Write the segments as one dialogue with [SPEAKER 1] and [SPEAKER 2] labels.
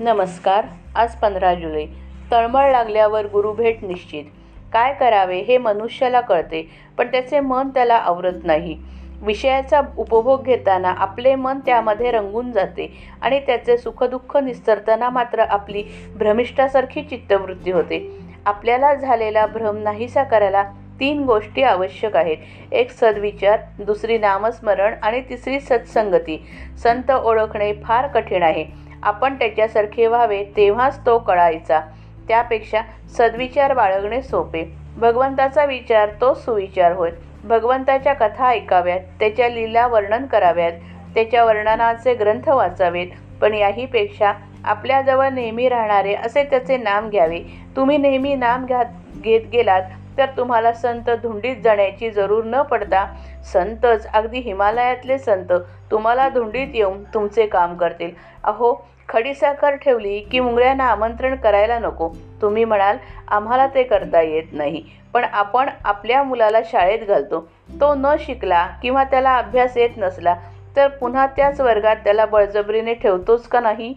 [SPEAKER 1] नमस्कार आज पंधरा जुलै. तळमळ लागल्यावर गुरुभेट निश्चित. काय करावे हे मनुष्याला कळते पण त्याचे मन त्याला आवरत नाही. विषयाचा उपभोग घेताना आपले मन त्यामध्ये रंगून जाते आणि त्याचे सुखदुःख निस्तरताना मात्र आपली भ्रमिष्ठासारखी चित्तवृत्ती होते. आपल्याला झालेला भ्रम नाहीसा करायला तीन गोष्टी आवश्यक आहेत. एक सद्विचार दुसरी नामस्मरण आणि तिसरी सत्संगती. संत ओळखणे फार कठीण आहे. आपण त्याच्यासारखे व्हावे तेव्हाच तो कळायचा. त्यापेक्षा सद्विचार बाळगणे सोपे. भगवंताचा विचार तो सुविचार होय. भगवंताच्या कथा ऐकाव्यात त्याच्या लीला वर्णन कराव्यात त्याच्या वर्णनाचे ग्रंथ वाचावेत. पण याहीपेक्षा आपल्याजवळ नेहमी राहणारे असे त्याचे नाम घ्यावे. तुम्ही नेहमी नाम घ्या घेत गेलात तर तुम्हाला संत धुंडीत जाण्याची जरूर न पडता संतच अगदी हिमालयातले संत तुम्हाला धुंडीत येऊन तुमचे काम करतील. अहो खडीसाखर ठेवली की मुंगळ्यांना आमंत्रण करायला नको. तुम्ही म्हणाल आम्हाला ते करता येत नाही. पण आपण आपल्या मुलाला शाळेत घालतो. तो न शिकला किंवा त्याला अभ्यास येत नसला तर पुन्हा त्याच वर्गात त्याला बळजबरीने ठेवतोच का नाही?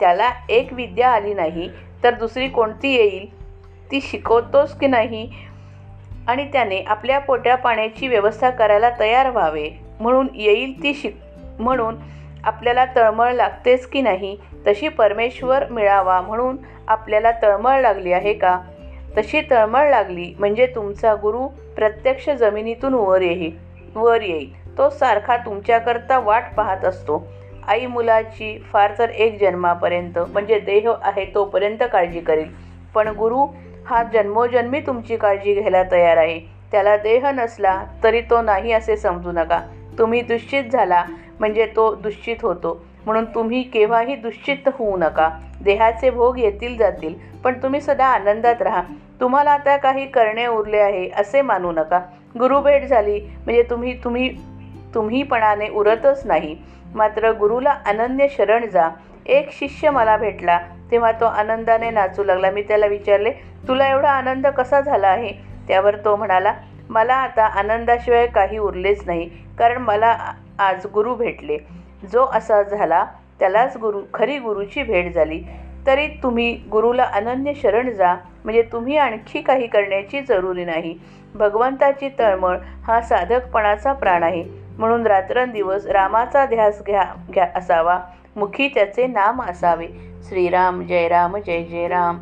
[SPEAKER 1] त्याला एक विद्या आली नाही तर दुसरी कोणती येईल? ती शिकवतोस की नाही? आणि त्याने आपल्या पोट्या पाण्याची व्यवस्था करायला तयार व्हावे म्हणून येईल ती शिक म्हणून आपल्याला तळमळ लागतेच की नाही तशी परमेश्वर मिळावा म्हणून आपल्याला तळमळ लागली आहे का? तशी तळमळ लागली म्हणजे तुमचा गुरु प्रत्यक्ष जमिनीतून वर येईल वर येईल. तो सारखा तुमच्याकरता वाट पाहत असतो. आई मुलाची फार तर एक जन्मापर्यंत म्हणजे देह आहे तोपर्यंत काळजी करेल. पण गुरु हा जन्मोजन्मी तुमची काळजी घ्यायला तयार आहे. त्याला देह नसला तरी तो नाही असे समजू नका. तुम्ही दुश्चित झाला म्हणजे तो दुश्चित होतो. म्हणून तुम्ही केव्हाही दुश्चित होऊ नका. देहाचे भोग येतील जातील पण तुम्ही सदा आनंदात राहा. तुम्हाला आता काही करणे उरले आहे असे मानू नका. गुरुभेट झाली म्हणजे तुम्ही तुम्ही तुम्हीपणाने उरतच नाही. मात्र गुरुला अनन्य शरण जा. एक शिष्य मला भेटला तेव्हा तो आनंदाने नाचू लागला. मी त्याला विचारले तुला एवढा आनंद कसा झाला आहे? त्यावर तो म्हणाला मला आता आनंदाशिवाय काही उरलेच नाही कारण मला आज गुरु भेटले. जो असा झाला त्यालाच गुरु खरी गुरुची भेट झाली. तरी तुम्ही गुरुला अनन्य शरण जा म्हणजे तुम्ही आणखी काही करण्याची जरुरी नाही. भगवंताची तळमळ हा साधकपणाचा प्राण आहे. म्हणून रात्रंदिवस रामाचा ध्यास घ्या घ्या असावा. मुखी त्याचे नाम असावे. श्रीराम जय राम जय जय राम.